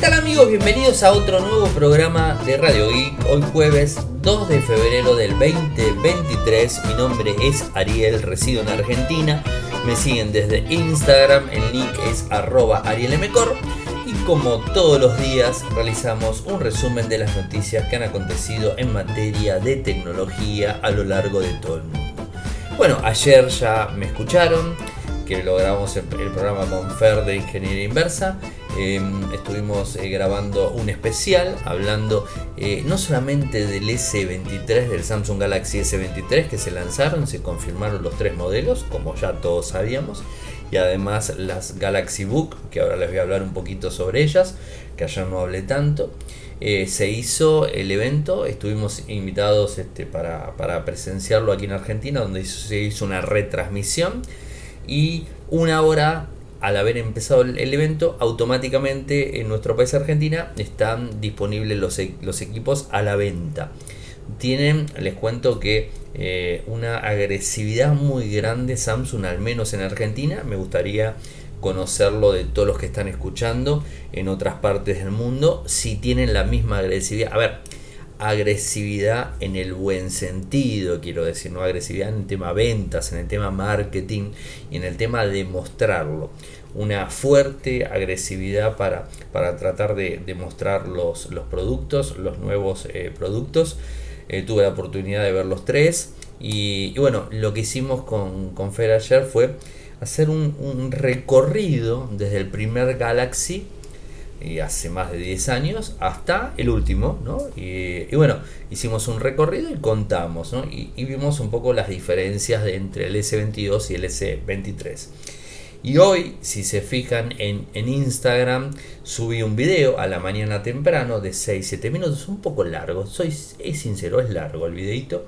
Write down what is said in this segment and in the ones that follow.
tal amigos? Bienvenidos a otro nuevo programa de Radio Geek. Hoy jueves 2 de febrero del 2023. Mi nombre es Ariel, resido en Argentina. Me siguen desde Instagram, el link es arroba arielmcor. Y como todos los días realizamos un resumen de las noticias que han acontecido en materia de tecnología a lo largo de todo el mundo. Bueno, ayer ya me escucharon que lo grabamos el, el programa con Fer de Ingeniería Inversa. Em, estuvimos eh, grabando un especial hablando eh, no solamente del S23, del Samsung Galaxy S23 que se lanzaron, se confirmaron los tres modelos, como ya todos sabíamos, y además las Galaxy Book, que ahora les voy a hablar un poquito sobre ellas, que ayer no hablé tanto. Eh, se hizo el evento, estuvimos invitados este, para, para presenciarlo aquí en Argentina, donde se hizo una retransmisión y una hora al haber empezado el, evento, automáticamente en nuestro país Argentina están disponibles los, e, equipos a la venta. Tienen, les cuento que eh, una agresividad muy grande Samsung, al menos en Argentina. Me gustaría conocerlo de todos los que están escuchando en otras partes del mundo, si tienen la misma agresividad. A ver, agresividad en el buen sentido, quiero decir, no agresividad en el tema ventas, en el tema marketing y en el tema de mostrarlo. Una fuerte agresividad para, para tratar de, mostrar los, los, productos, los nuevos eh, productos. Eh, tuve la oportunidad de ver los tres y, bueno, lo que hicimos con, con Fer ayer fue hacer un recorrido desde el primer Galaxy y hace más de 10 años hasta el último, ¿no? Y, bueno, hicimos un recorrido y contamos, ¿no? Y, vimos un poco las diferencias entre el S22 y el S23. Y hoy, si se fijan en, en Instagram, subí un video a la mañana temprano de 6-7 minutos, un poco largo, soy es sincero, es largo el videito.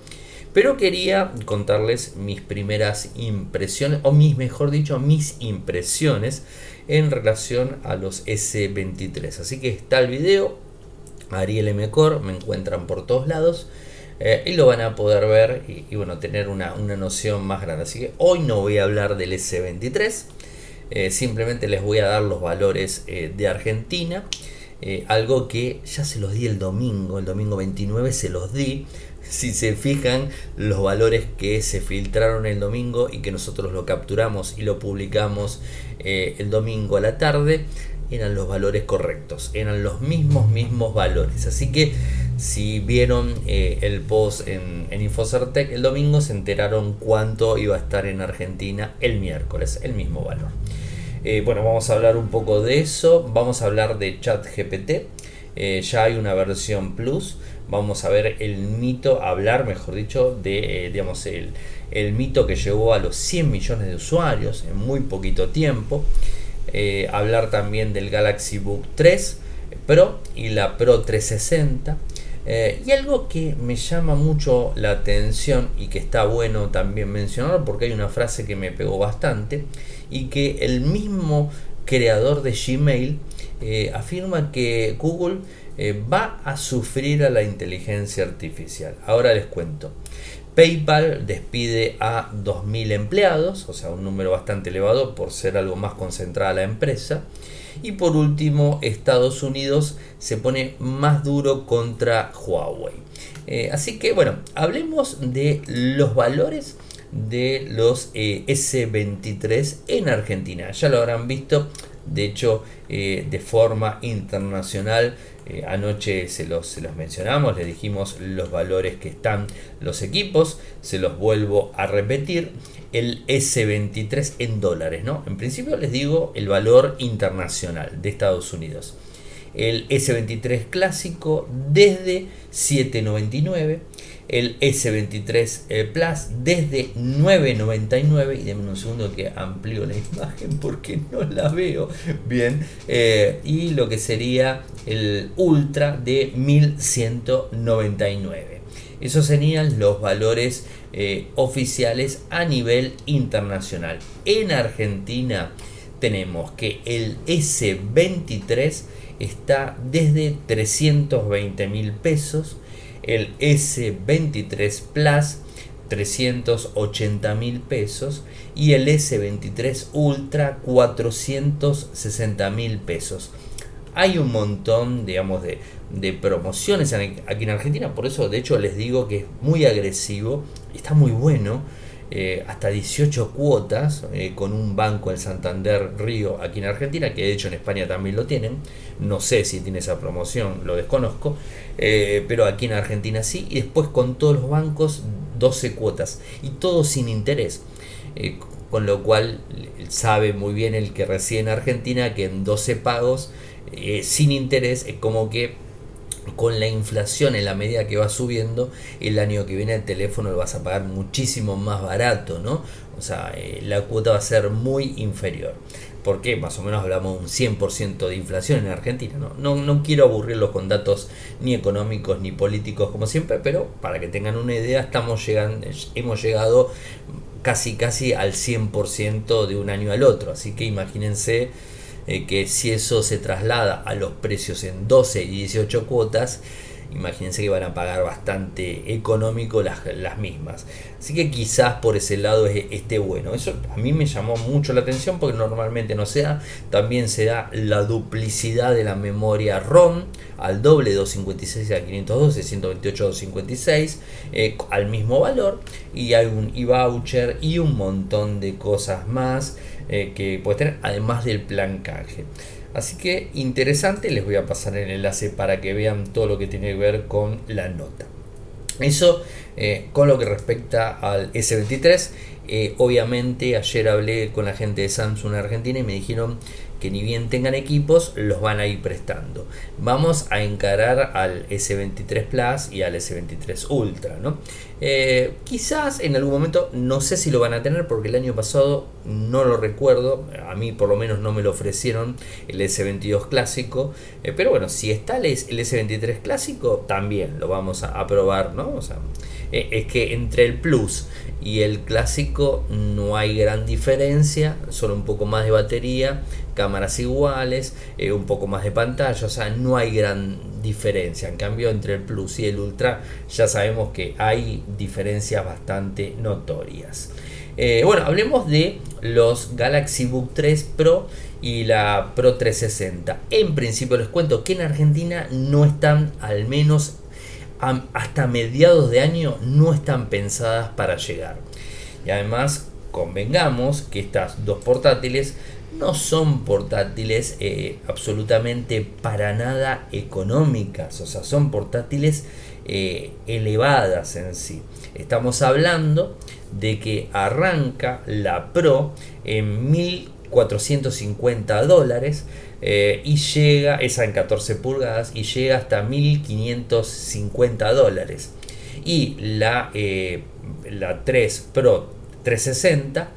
Pero quería contarles mis primeras impresiones, o mis, mejor dicho, mis impresiones en relación a los S23. Así que está el video, Ariel M. me encuentran por todos lados. Eh, y lo van a poder ver y, bueno, tener una, noción más grande. Así que hoy no voy a hablar del S23, eh, simplemente les voy a dar los valores eh, de Argentina. algo que ya se los di el domingo, el domingo 29 se los di, si se fijan los valores que se filtraron el domingo y que nosotros lo capturamos y lo publicamos eh, el domingo a la tarde, eran los valores correctos, eran los mismos, mismos valores. Así que si vieron eh, el post en, en Infocertec el domingo, se enteraron cuánto iba a estar en Argentina el miércoles, el mismo valor. Eh, bueno, vamos a hablar un poco de eso, vamos a hablar de ChatGPT. ya hay una versión plus vamos a ver el mito, hablar mejor dicho, de eh, digamos, el, el, mito que llevó a los 100 millones de usuarios en muy poquito tiempo. Eh, hablar también del Galaxy Book 3 Pro y la Pro 360. Eh, y algo que me llama mucho la atención y que está bueno también mencionar porque hay una frase que me pegó bastante y que el mismo creador de Gmail afirma que Google eh, va a sufrir a la inteligencia artificial. Ahora les cuento. PayPal despide a 2.000 empleados, o sea, un número bastante elevado por ser algo más concentrada la empresa. Y por último, Estados Unidos se pone más duro contra Huawei. Eh, así que bueno, hablemos de los valores de los eh, S23 en Argentina. Ya lo habrán visto, de hecho, de forma internacional eh, anoche se los, mencionamos, les dijimos los valores que están los equipos, se los vuelvo a repetir. El S23 en dólares, ¿no? En principio les digo el valor internacional de Estados Unidos. El S23 clásico desde 799 el S23 eh, Plus desde 9.99 y denme un segundo que amplío la imagen porque no la veo bien eh, y lo que sería el Ultra de 1199 esos serían los valores eh, oficiales a nivel internacional. En Argentina tenemos que el S23 está desde 320 mil pesos el S23 Plus 380 mil pesos y el S23 Ultra 460 mil pesos. Hay un montón, digamos, de, de promociones aquí en Argentina, por eso de hecho les digo que es muy agresivo, está muy bueno eh, hasta 18 cuotas eh, con un banco el Santander Río aquí en Argentina, que de hecho en España también lo tienen. No sé si tiene esa promoción, lo desconozco, eh, pero aquí en Argentina sí. Y después con todos los bancos 12 cuotas y todo sin interés. con lo cual sabe muy bien el que reside en Argentina que en 12 pagos sin interés es como que con la inflación en la medida que va subiendo, el año que viene el teléfono lo vas a pagar muchísimo más barato, ¿no? O sea, eh, la cuota va a ser muy inferior. Porque más o menos hablamos de un 100% de inflación en Argentina. ¿no? No, no quiero aburrirlos con datos ni económicos ni políticos como siempre, pero para que tengan una idea, estamos llegando, hemos llegado casi casi al 100% de un año al otro. Así que imagínense eh, que si eso se traslada a los precios en 12 y 18 cuotas, imagínense que van a pagar bastante económico las, las mismas. Así que quizás por ese lado esté bueno. Eso a mí me llamó mucho la atención porque normalmente no se da. También se da la duplicidad de la memoria ROM al doble 256 a 512, 128 256 al mismo valor. Y hay un e-voucher y un montón de cosas más. Eh, que puede tener, además del plan canje. Así que interesante, les voy a pasar el enlace para que vean todo lo que tiene que ver con la nota. Eso eh, con lo que respecta al S23. Eh, obviamente ayer hablé con la gente de Samsung Argentina y me dijeron que ni bien tengan equipos, los van a ir prestando. Vamos a encarar al S23 Plus y al S23 Ultra. ¿no? Eh, quizás en algún momento, no sé si lo van a tener porque el año pasado no lo recuerdo, a mí por lo menos no me lo ofrecieron el S22 clásico, eh, pero bueno, si está el, S23 clásico, también lo vamos a, probar, ¿no? Es que entre el Plus y el clásico no hay gran diferencia, solo un poco más de batería, cámaras iguales, eh, un poco más de pantalla, o sea, no hay gran diferencia. En cambio, entre el Plus y el Ultra ya sabemos que hay diferencias bastante notorias. Eh, bueno, hablemos de los Galaxy Book 3 Pro y la Pro 360. En principio les cuento que en Argentina no están, al menos hasta mediados de año, no están pensadas para llegar. Y además, convengamos que estas dos portátiles no son portátiles eh, absolutamente para nada económicas, o sea, son portátiles eh, elevadas en sí. Estamos hablando de que arranca la Pro en 1450 dólares eh, y llega, esa en 14 pulgadas, y llega hasta 1550 dólares. Y la, la 3 Pro 360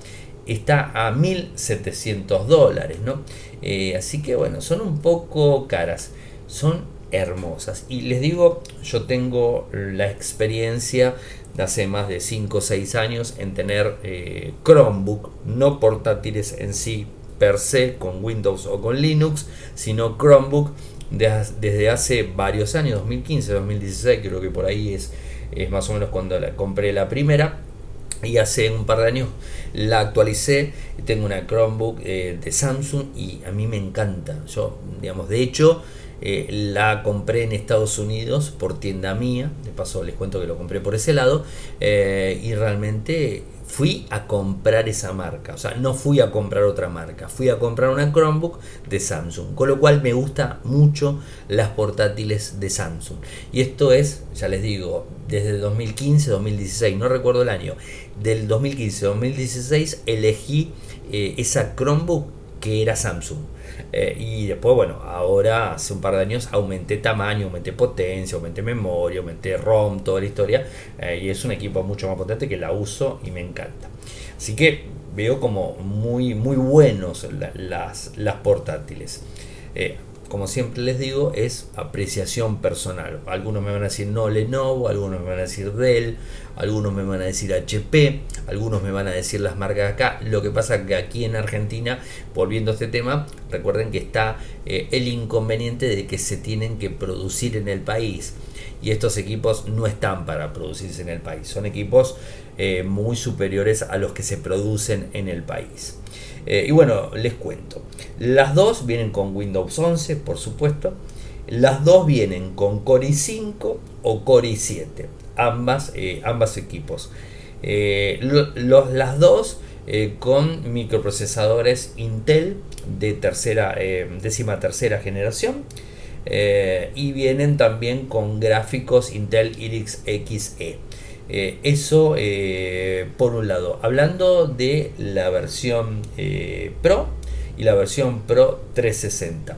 está a 1.700 dólares, ¿no? Eh, así que bueno, son un poco caras, son hermosas. Y les digo, yo tengo la experiencia de hace más de 5 o 6 años en tener eh, Chromebook, no portátiles en sí per se con Windows o con Linux, sino Chromebook desde hace varios años, 2015, 2016, creo que por ahí es, es más o menos cuando la, compré la primera y hace un par de años la actualicé tengo una Chromebook eh, de Samsung y a mí me encanta. Yo digamos de hecho eh, la compré en Estados Unidos por tienda mía de paso les cuento que lo compré por ese lado eh, y realmente fui a comprar esa marca, o sea, no fui a comprar otra marca, fui a comprar una Chromebook de Samsung, con lo cual me gusta mucho las portátiles de Samsung. Y esto es, ya les digo, desde 2015, 2016, no recuerdo el año, del 2015, 2016 elegí eh, esa Chromebook que era Samsung. Eh, y después, bueno, ahora hace un par de años aumenté tamaño, aumenté potencia, aumenté memoria, aumenté ROM, toda la historia. Eh, y es un equipo mucho más potente que la uso y me encanta. Así que veo como muy, muy buenos las, las portátiles. Eh, como siempre les digo, es apreciación personal. Algunos me van a decir no Lenovo, algunos me van a decir Dell, algunos me van a decir HP, algunos me van a decir las marcas acá. Lo que pasa que aquí en Argentina, volviendo a este tema, recuerden que está eh, el inconveniente de que se tienen que producir en el país. Y estos equipos no están para producirse en el país. Son equipos eh, muy superiores a los que se producen en el país. Y bueno, les cuento. Las dos vienen con Windows 11, por supuesto. Las dos vienen con Core i5 o Core i7, ambas, ambas equipos. Los, las dos con microprocesadores Intel de tercera, décima tercera generación eh, y vienen también con gráficos Intel Iris Xe. Eh, eso eh, por un lado. Hablando de la versión Pro y la versión Pro 360.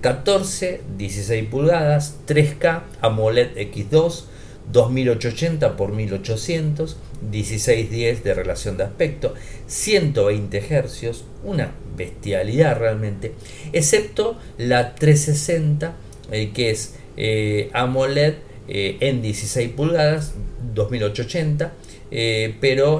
14, 16 pulgadas, 3K, AMOLED X2, 2880 x 1800, 1610 de relación de aspecto, 120 Hz, una bestialidad realmente, excepto la 360 eh, que es eh, AMOLED eh, en 16 pulgadas, 2880, pero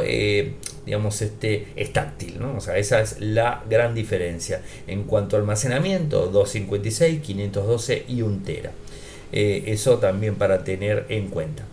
digamos este es táctil, ¿no? O sea, esa es la gran diferencia en cuanto a almacenamiento, 256, 512 y 1 tera. eso también para tener en cuenta.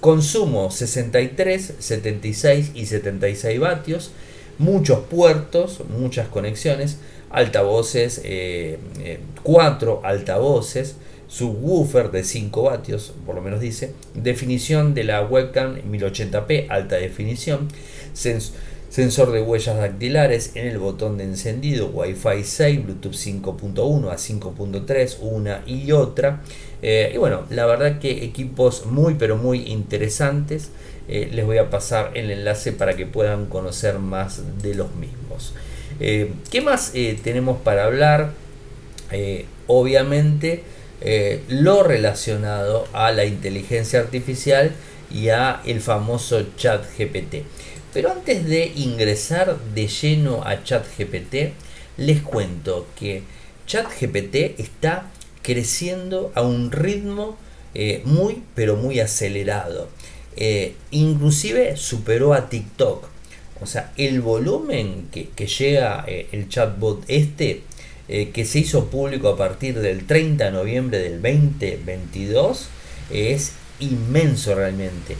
consumo 63, 76 y 76 vatios, muchos puertos, muchas conexiones, altavoces, 4 eh, eh, altavoces, subwoofer de 5 vatios, por lo menos dice, definición de la webcam 1080p, alta definición, sensor de huellas dactilares en el botón de encendido, Wi-Fi 6, Bluetooth 5.1 a 5.3, una y otra. Eh, y bueno, la verdad que equipos muy pero muy interesantes. les voy a pasar el enlace para que puedan conocer más de los mismos. Eh, ¿Qué más eh, tenemos para hablar? Eh, lo relacionado a la inteligencia artificial y a el famoso chat GPT. Pero antes de ingresar de lleno a chat GPT, les cuento que chat GPT está creciendo a un ritmo muy pero muy acelerado. inclusive superó a TikTok. O sea, el volumen que, llega eh, el chatbot este, eh, que se hizo público a partir del 30 de noviembre del 2022, es inmenso realmente.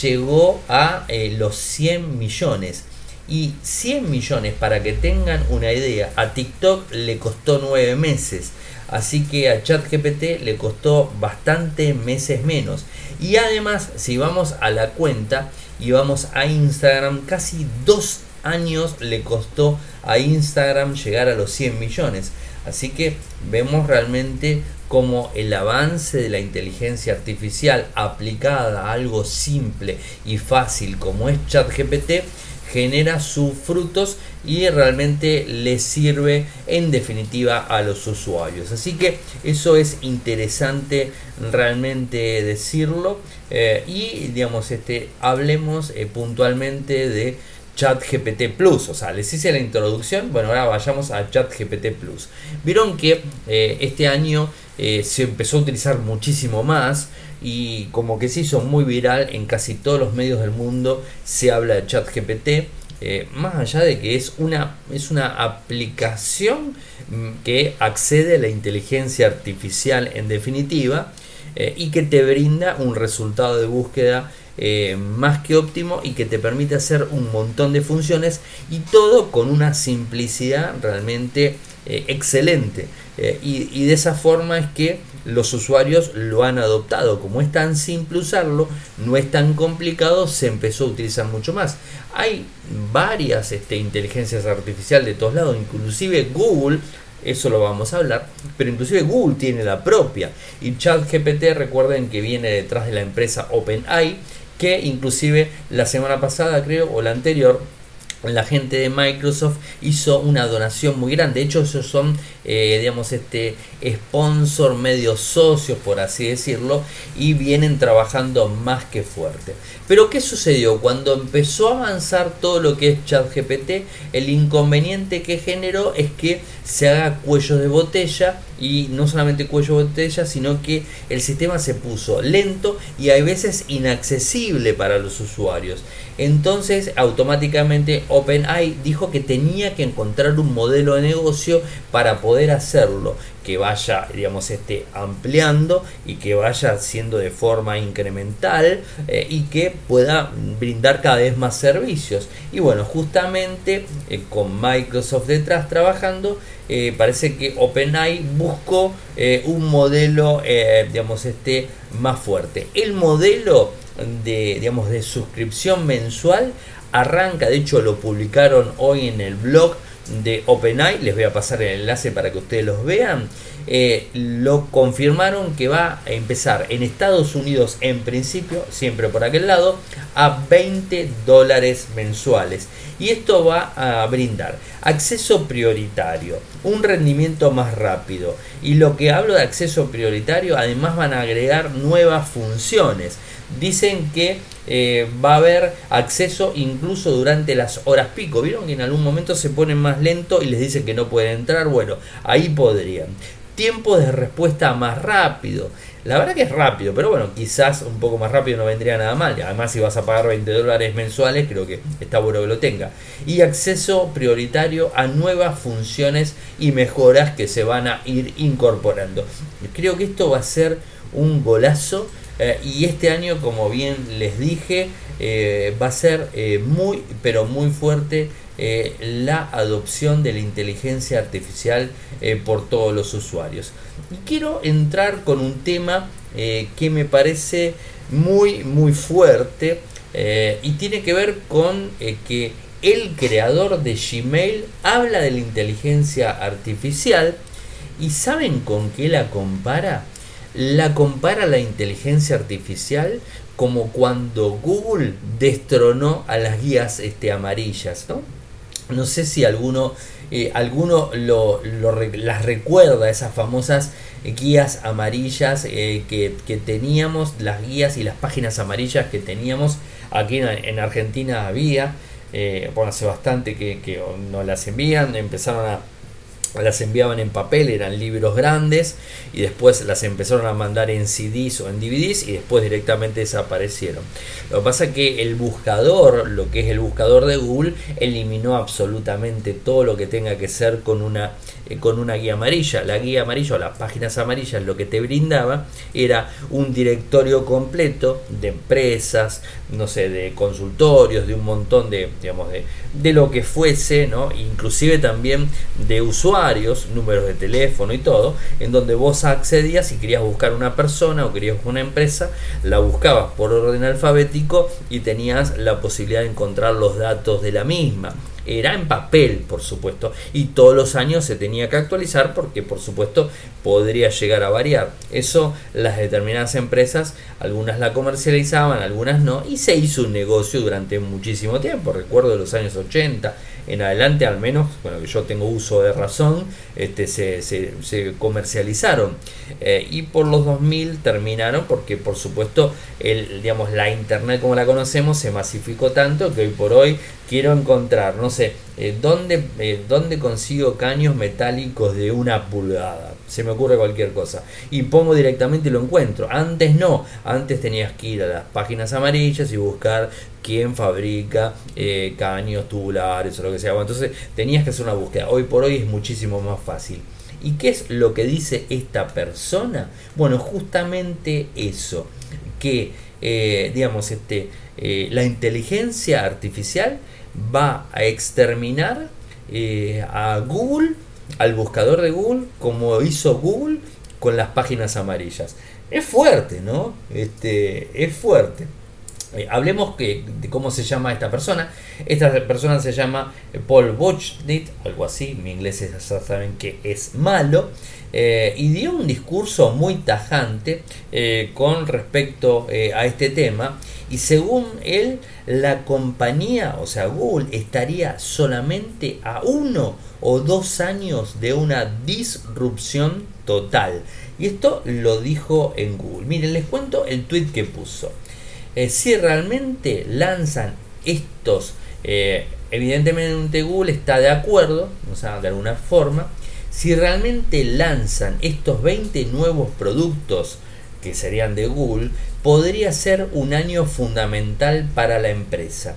Llegó a eh, los 100 millones. Y 100 millones, para que tengan una idea, a TikTok le costó 9 meses. Así que a ChatGPT le costó bastante meses menos. Y además, si vamos a la cuenta, y vamos a Instagram. Casi dos años le costó a Instagram llegar a los 100 millones. Así que vemos realmente como el avance de la inteligencia artificial aplicada a algo simple y fácil como es ChatGPT genera sus frutos y realmente les sirve en definitiva a los usuarios. Así que eso es interesante realmente decirlo eh, y digamos este hablemos eh, puntualmente de ChatGPT Plus, o sea, les hice la introducción, bueno, ahora vayamos a ChatGPT Plus. Vieron que eh, este año se empezó a utilizar muchísimo más y como que se hizo muy viral en casi todos los medios del mundo se habla de ChatGPT. Eh, más allá de que es una, es una aplicación mm, que accede a la inteligencia artificial en definitiva eh, y que te brinda un resultado de búsqueda eh, más que óptimo y que te permite hacer un montón de funciones y todo con una simplicidad realmente excelente. y, de esa forma es que los usuarios lo han adoptado. Como es tan simple usarlo, no es tan complicado, se empezó a utilizar mucho más. Hay varias este, inteligencias artificiales de todos lados, inclusive Google, eso lo vamos a hablar, pero inclusive Google tiene la propia. Y ChatGPT, recuerden que viene detrás de la empresa OpenAI, que inclusive la semana pasada creo, o la anterior, la gente de Microsoft hizo una donación muy grande. De hecho, esos son, eh, digamos, este sponsor, medios socios, por así decirlo, y vienen trabajando más que fuerte. Pero, ¿qué sucedió? Cuando empezó a avanzar todo lo que es ChatGPT, el inconveniente que generó es que se haga cuello de botella y no solamente cuello botella, sino que el sistema se puso lento y a veces inaccesible para los usuarios. Entonces, automáticamente OpenAI dijo que tenía que encontrar un modelo de negocio para poder hacerlo vaya, digamos, este, ampliando y que vaya siendo de forma incremental eh, y que pueda brindar cada vez más servicios. Y bueno, justamente eh, con Microsoft detrás trabajando, eh, parece que OpenAI buscó un modelo, digamos, este, más fuerte. El modelo de, digamos, de suscripción mensual arranca, de hecho lo publicaron hoy en el blog de OpenAI, les voy a pasar el enlace para que ustedes los vean, eh, lo confirmaron que va a empezar en Estados Unidos en principio, siempre por aquel lado, a 20 dólares mensuales. Y esto va a brindar acceso prioritario, un rendimiento más rápido. Y lo que hablo de acceso prioritario, además van a agregar nuevas funciones. Dicen que eh, va a haber acceso incluso durante las horas pico. Vieron que en algún momento se ponen más lento y les dicen que no pueden entrar. Bueno, ahí podrían. Tiempo de respuesta más rápido. La verdad que es rápido, pero bueno, quizás un poco más rápido no vendría nada mal. Además, si vas a pagar 20 dólares mensuales, creo que está bueno que lo tenga. Y acceso prioritario a nuevas funciones y mejoras que se van a ir incorporando. Creo que esto va a ser un golazo eh, y este año, como bien les dije, eh, va a ser eh, muy, pero muy fuerte la adopción de la inteligencia artificial por todos los usuarios. Y quiero entrar con un tema que me parece muy, muy fuerte y tiene que ver con que el creador de Gmail habla de la inteligencia artificial y ¿saben con qué la compara? La compara la inteligencia artificial como cuando Google destronó a las guías este, amarillas, ¿no? No sé si alguno, eh, lo, las recuerda, esas famosas guías amarillas eh, que, teníamos, las guías y las páginas amarillas que teníamos aquí en, Argentina había, eh, bueno, hace bastante que, que no las envían, empezaron a las enviaban en papel, eran libros grandes y después las empezaron a mandar en CDs o en DVDs y después directamente desaparecieron. Lo que pasa es que el buscador, lo que es el buscador de Google, eliminó absolutamente todo lo que tenga que ser con una, con una guía amarilla. La guía amarilla o las páginas amarillas lo que te brindaba era un directorio completo de empresas, no sé, de consultorios, de un montón de, digamos, de, de lo que fuese, ¿no? Inclusive también de usuarios números de teléfono y todo, en donde vos accedías y querías buscar una persona o querías una empresa, la buscabas por orden alfabético y tenías la posibilidad de encontrar los datos de la misma era en papel, por supuesto, y todos los años se tenía que actualizar porque, por supuesto, podría llegar a variar. Eso las determinadas empresas, algunas la comercializaban, algunas no, y se hizo un negocio durante muchísimo tiempo. Recuerdo los años 80 en adelante, al menos, bueno, que yo tengo uso de razón, este, se, se, comercializaron. Eh, y por los 2000 terminaron porque, por supuesto, el, digamos, la Internet como la conocemos se masificó tanto que hoy por hoy quiero encontrar, no sé, eh, ¿dónde, eh, ¿dónde, consigo caños metálicos de una pulgada? Se me ocurre cualquier cosa. Y pongo directamente y lo encuentro. Antes no, antes tenías que ir a las páginas amarillas y buscar quién fabrica eh, caños tubulares o lo que sea. entonces tenías que hacer una búsqueda. Hoy por hoy es muchísimo más fácil. ¿Y qué es lo que dice esta persona? Bueno, justamente eso, que digamos, este, la inteligencia artificial va a exterminar eh, a Google, al buscador de Google, como hizo Google con las páginas amarillas. Es fuerte, ¿no? Este, es fuerte. Eh, hablemos que, de cómo se llama esta persona. Esta persona se llama Paul Bochnit, algo así, mi inglés ya saben que es malo, eh, y dio un discurso muy tajante con respecto a este tema y según él, la compañía, o sea, Google, estaría solamente a uno o dos años de una disrupción total. Y esto lo dijo en Google. Miren, les cuento el tweet que puso. Eh, si realmente lanzan estos, eh, evidentemente Google está de acuerdo, o sea, de alguna forma, si realmente lanzan estos 20 nuevos productos que serían de Google, podría ser un año fundamental para la empresa.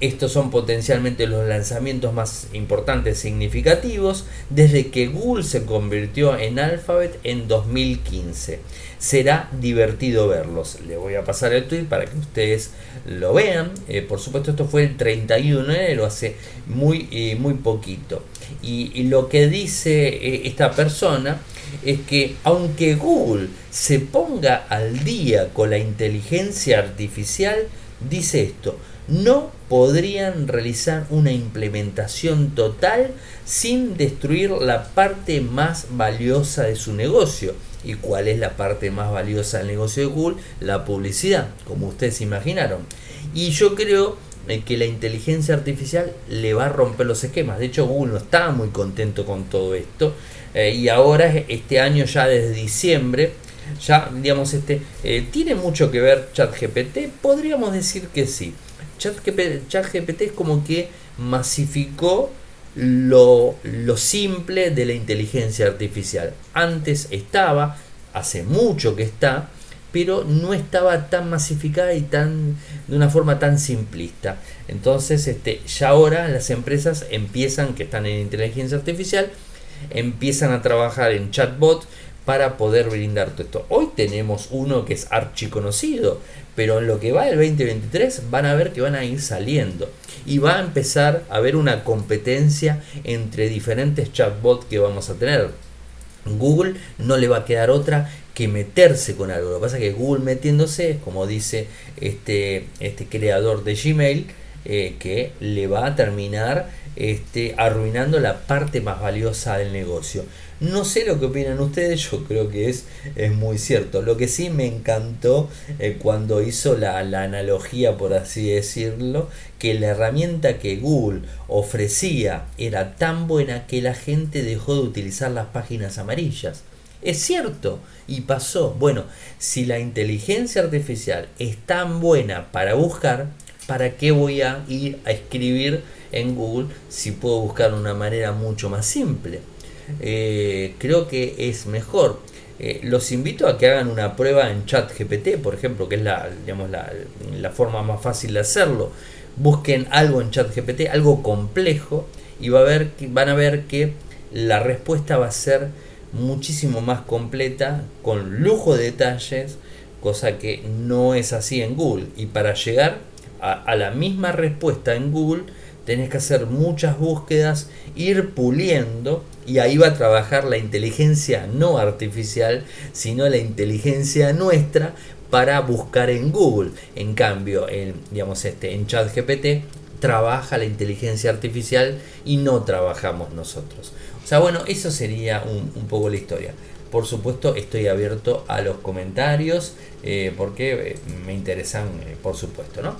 Estos son potencialmente los lanzamientos más importantes significativos desde que Google se convirtió en Alphabet en 2015. Será divertido verlos. Le voy a pasar el tweet para que ustedes lo vean. Eh, por supuesto, esto fue el 31 de enero, hace muy, eh, muy poquito. Y, lo que dice eh, esta persona es que aunque Google se ponga al día con la inteligencia artificial, dice esto, no podrían realizar una implementación total sin destruir la parte más valiosa de su negocio. ¿Y cuál es la parte más valiosa del negocio de Google? La publicidad, como ustedes imaginaron. Y yo creo eh, que la inteligencia artificial le va a romper los esquemas. De hecho, Google no estaba muy contento con todo esto. Eh, y ahora, este año, ya desde diciembre, ya, digamos, este, eh, ¿tiene mucho que ver ChatGPT? Podríamos decir que sí. ChatGPT es como que masificó lo, lo simple de la inteligencia artificial. Antes estaba, hace mucho que está, pero no estaba tan masificada y tan de una forma tan simplista. Entonces, este, ya ahora las empresas empiezan, que están en inteligencia artificial, empiezan a trabajar en chatbot para poder brindar todo esto. Hoy tenemos uno que es archiconocido, pero en lo que va el 2023 van a ver que van a ir saliendo y va a empezar a haber una competencia entre diferentes chatbots que vamos a tener. Google no le va a quedar otra que meterse con algo. Lo que pasa es que Google metiéndose, como dice este, este creador de Gmail, eh, que le va a terminar este, arruinando la parte más valiosa del negocio. No sé lo que opinan ustedes, yo creo que es, es muy cierto. Lo que sí me encantó eh, cuando hizo la, la, analogía, por así decirlo, que la herramienta que Google ofrecía era tan buena que la gente dejó de utilizar las páginas amarillas. Es cierto, y pasó. Bueno, si la inteligencia artificial es tan buena para buscar, ¿para qué voy a ir a escribir en Google si puedo buscar una manera mucho más simple? Eh, creo que es mejor. Eh, los invito a que hagan una prueba en ChatGPT, por ejemplo, que es la, digamos, la, la, forma más fácil de hacerlo. Busquen algo en ChatGPT, algo complejo, y va a ver, van a ver que la respuesta va a ser muchísimo más completa, con lujo de detalles, cosa que no es así en Google. Y para llegar a la misma respuesta en Google, tenés que hacer muchas búsquedas, ir puliendo y ahí va a trabajar la inteligencia no artificial, sino la inteligencia nuestra para buscar en Google. En cambio, en, digamos este, en ChatGPT trabaja la inteligencia artificial y no trabajamos nosotros. O sea, bueno, eso sería un, poco la historia. Por supuesto, estoy abierto a los comentarios eh, porque eh, me interesan, eh, por supuesto, ¿no?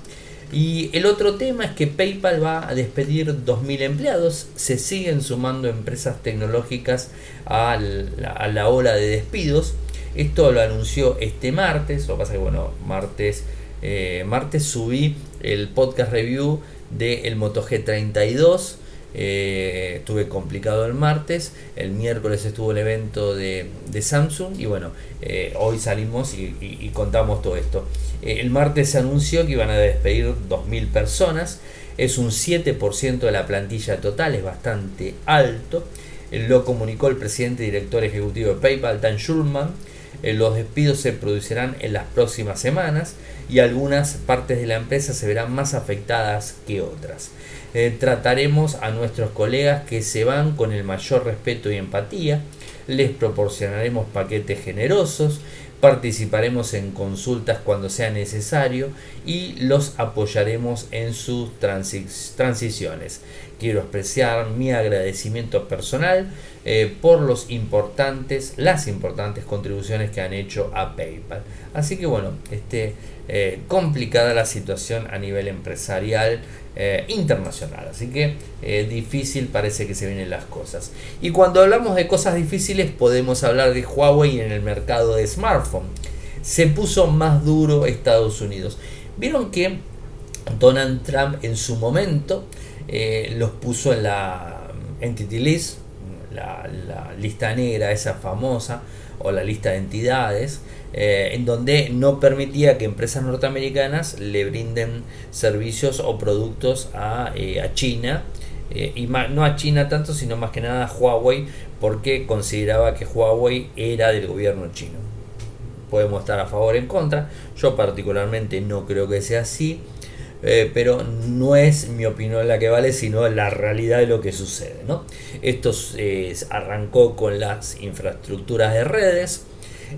Y el otro tema es que PayPal va a despedir 2.000 empleados. Se siguen sumando empresas tecnológicas a la, ola de despidos. Esto lo anunció este martes. Lo que pasa que, bueno, martes, eh, martes subí el podcast review del el Moto G32. Eh, estuve complicado el martes, el miércoles estuvo el evento de, Samsung y bueno, eh, hoy salimos y, contamos todo esto. Eh, el martes se anunció que iban a despedir 2.000 personas, es un 7% de la plantilla total, es bastante alto. Lo comunicó el presidente y director ejecutivo de PayPal, Dan Schulman. Los despidos se producirán en las próximas semanas y algunas partes de la empresa se verán más afectadas que otras. Eh, trataremos a nuestros colegas que se van con el mayor respeto y empatía, les proporcionaremos paquetes generosos, participaremos en consultas cuando sea necesario y los apoyaremos en sus transiciones. Quiero expresar mi agradecimiento personal eh, por los importantes, las importantes contribuciones que han hecho a PayPal. Así que bueno, este, eh, complicada la situación a nivel empresarial eh, internacional. Así que eh, difícil parece que se vienen las cosas. Y cuando hablamos de cosas difíciles podemos hablar de Huawei en el mercado de smartphone. Se puso más duro Estados Unidos. Vieron que Donald Trump en su momento eh, los puso en la Entity List, la, lista negra, esa famosa, o la lista de entidades, eh, en donde no permitía que empresas norteamericanas le brinden servicios o productos a, a China, y no a China tanto, sino más que nada a Huawei, porque consideraba que Huawei era del gobierno chino. Podemos estar a favor o en contra, yo particularmente no creo que sea así. Eh, pero no es mi opinión la que vale, sino la realidad de lo que sucede. ¿no? Esto eh, arrancó con las infraestructuras de redes,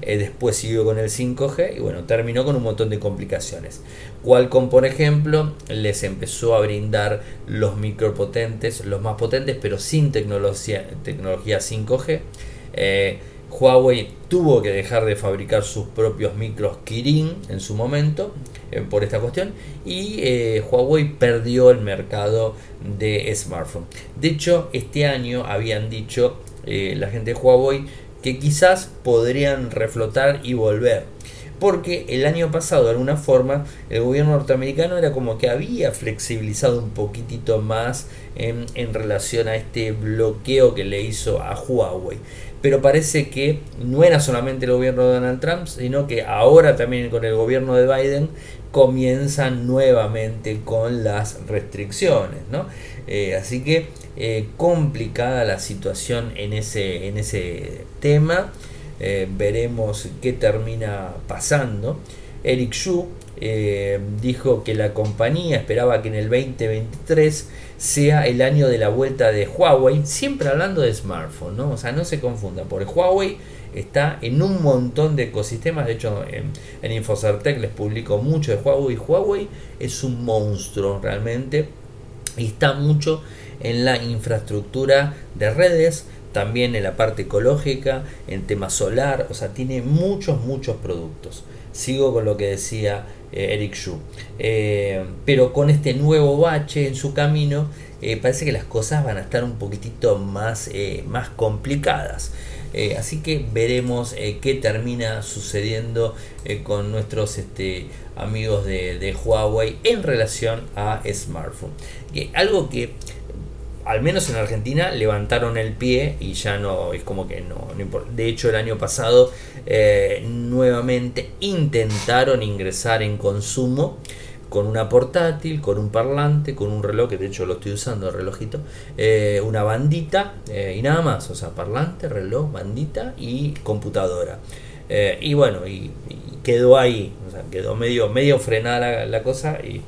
eh, después siguió con el 5G y bueno, terminó con un montón de complicaciones. Qualcomm, por ejemplo, les empezó a brindar los micropotentes, los más potentes, pero sin tecnología, tecnología 5G. Huawei tuvo que dejar de fabricar sus propios micros Kirin en su momento eh, por esta cuestión y eh, Huawei perdió el mercado de smartphone. De hecho, este año habían dicho eh, la gente de Huawei que quizás podrían reflotar y volver. Porque el año pasado, de alguna forma, el gobierno norteamericano era como que había flexibilizado un poquitito más en, relación a este bloqueo que le hizo a Huawei pero parece que no era solamente el gobierno de Donald Trump, sino que ahora también con el gobierno de Biden comienzan nuevamente con las restricciones. ¿no? Eh, así que eh, complicada la situación en ese, en ese tema. Eh, veremos qué termina pasando. Eric Xu dijo que la compañía esperaba que en el 2023 sea el año de la vuelta de Huawei, siempre hablando de smartphone, ¿no? O sea, no se confundan, porque Huawei está en un montón de ecosistemas, de hecho en, en Infocertec les publico mucho de Huawei, Huawei es un monstruo realmente y está mucho en la infraestructura de redes, también en la parte ecológica, en tema solar, o sea, tiene muchos, muchos productos. Sigo con lo que decía eh, Eric Xu. Eh, pero con este nuevo bache en su camino, eh, parece que las cosas van a estar un poquitito más, más complicadas. así que veremos qué termina sucediendo con nuestros este, amigos de, de, Huawei en relación a smartphone. algo que al menos en Argentina levantaron el pie y ya no es como que no, importa. De hecho, el año pasado eh, nuevamente intentaron ingresar en consumo con una portátil, con un parlante, con un reloj, que de hecho lo estoy usando, el relojito, eh, una bandita eh, y nada más, o sea, parlante, reloj, bandita y computadora. y bueno, y, quedó ahí, quedó medio, medio frenada la cosa y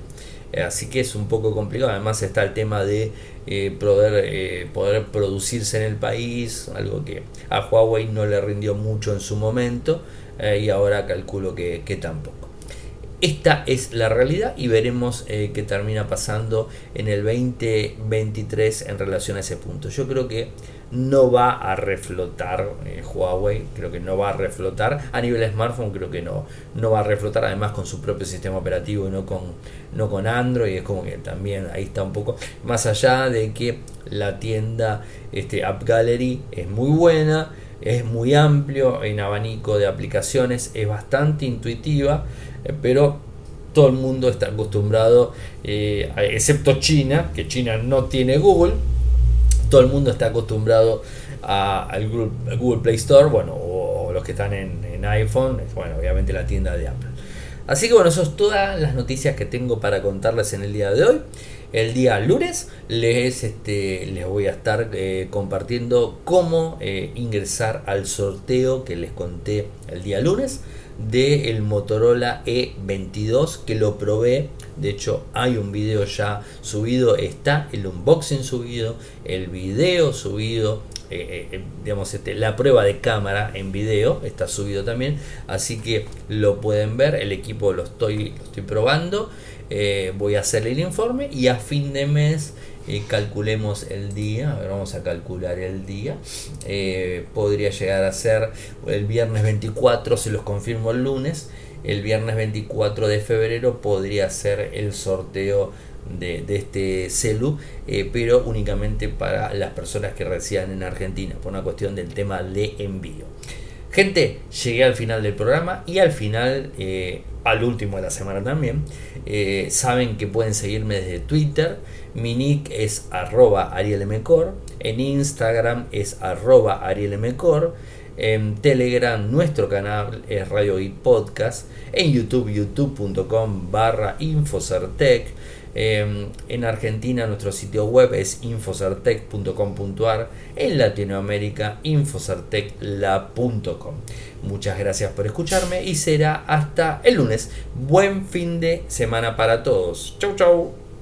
así que es un poco complicado. Además está el tema de eh, poder, eh, poder producirse en el país, algo que a Huawei no le rindió mucho en su momento eh, y ahora calculo que, que, tampoco. Esta es la realidad y veremos qué termina pasando en el 2023 en relación a ese punto. Yo creo que no va a reflotar eh, Huawei, creo que no va a reflotar. A nivel smartphone creo que no, no va a reflotar, además con su propio sistema operativo y no con, no con Android, es como que también ahí está un poco, más allá de que la tienda este, App Gallery es muy buena, es muy amplio en abanico de aplicaciones, es bastante intuitiva, eh, pero todo el mundo está acostumbrado, eh, excepto China, que China no tiene Google, todo el mundo está acostumbrado al Google, Play Store, bueno, o, los que están en, iPhone, bueno, obviamente la tienda de Apple. Así que bueno, eso es todas las noticias que tengo para contarles en el día de hoy. El día lunes les, este, les voy a estar eh, compartiendo cómo eh, ingresar al sorteo que les conté el día lunes del el Motorola E22 que lo probé de hecho, hay un video ya subido, está el unboxing subido, el video subido, eh, eh, digamos, este, la prueba de cámara en video está subido también, así que lo pueden ver, el equipo lo estoy, estoy probando, eh, voy a hacer el informe y a fin de mes calculemos el día, a ver, vamos a calcular el día, podría llegar a ser el viernes 24, se los confirmo el lunes, el viernes 24 de febrero podría ser el sorteo de, este celu, eh, pero únicamente para las personas que residan en Argentina, por una cuestión del tema de envío. Gente, llegué al final del programa y al final, eh, al último de la semana también. Eh, saben que pueden seguirme desde Twitter. Mi nick es arroba arielmcor. En Instagram es arroba arielmcor. En Telegram nuestro canal es Radio y Podcast. En YouTube youtube.com barra Infocertec. Em, en Argentina nuestro sitio web es infocertec.com.ar. En Latinoamérica infocertecla.com. Muchas gracias por escucharme y será hasta el lunes. Buen fin de semana para todos. Chau chau.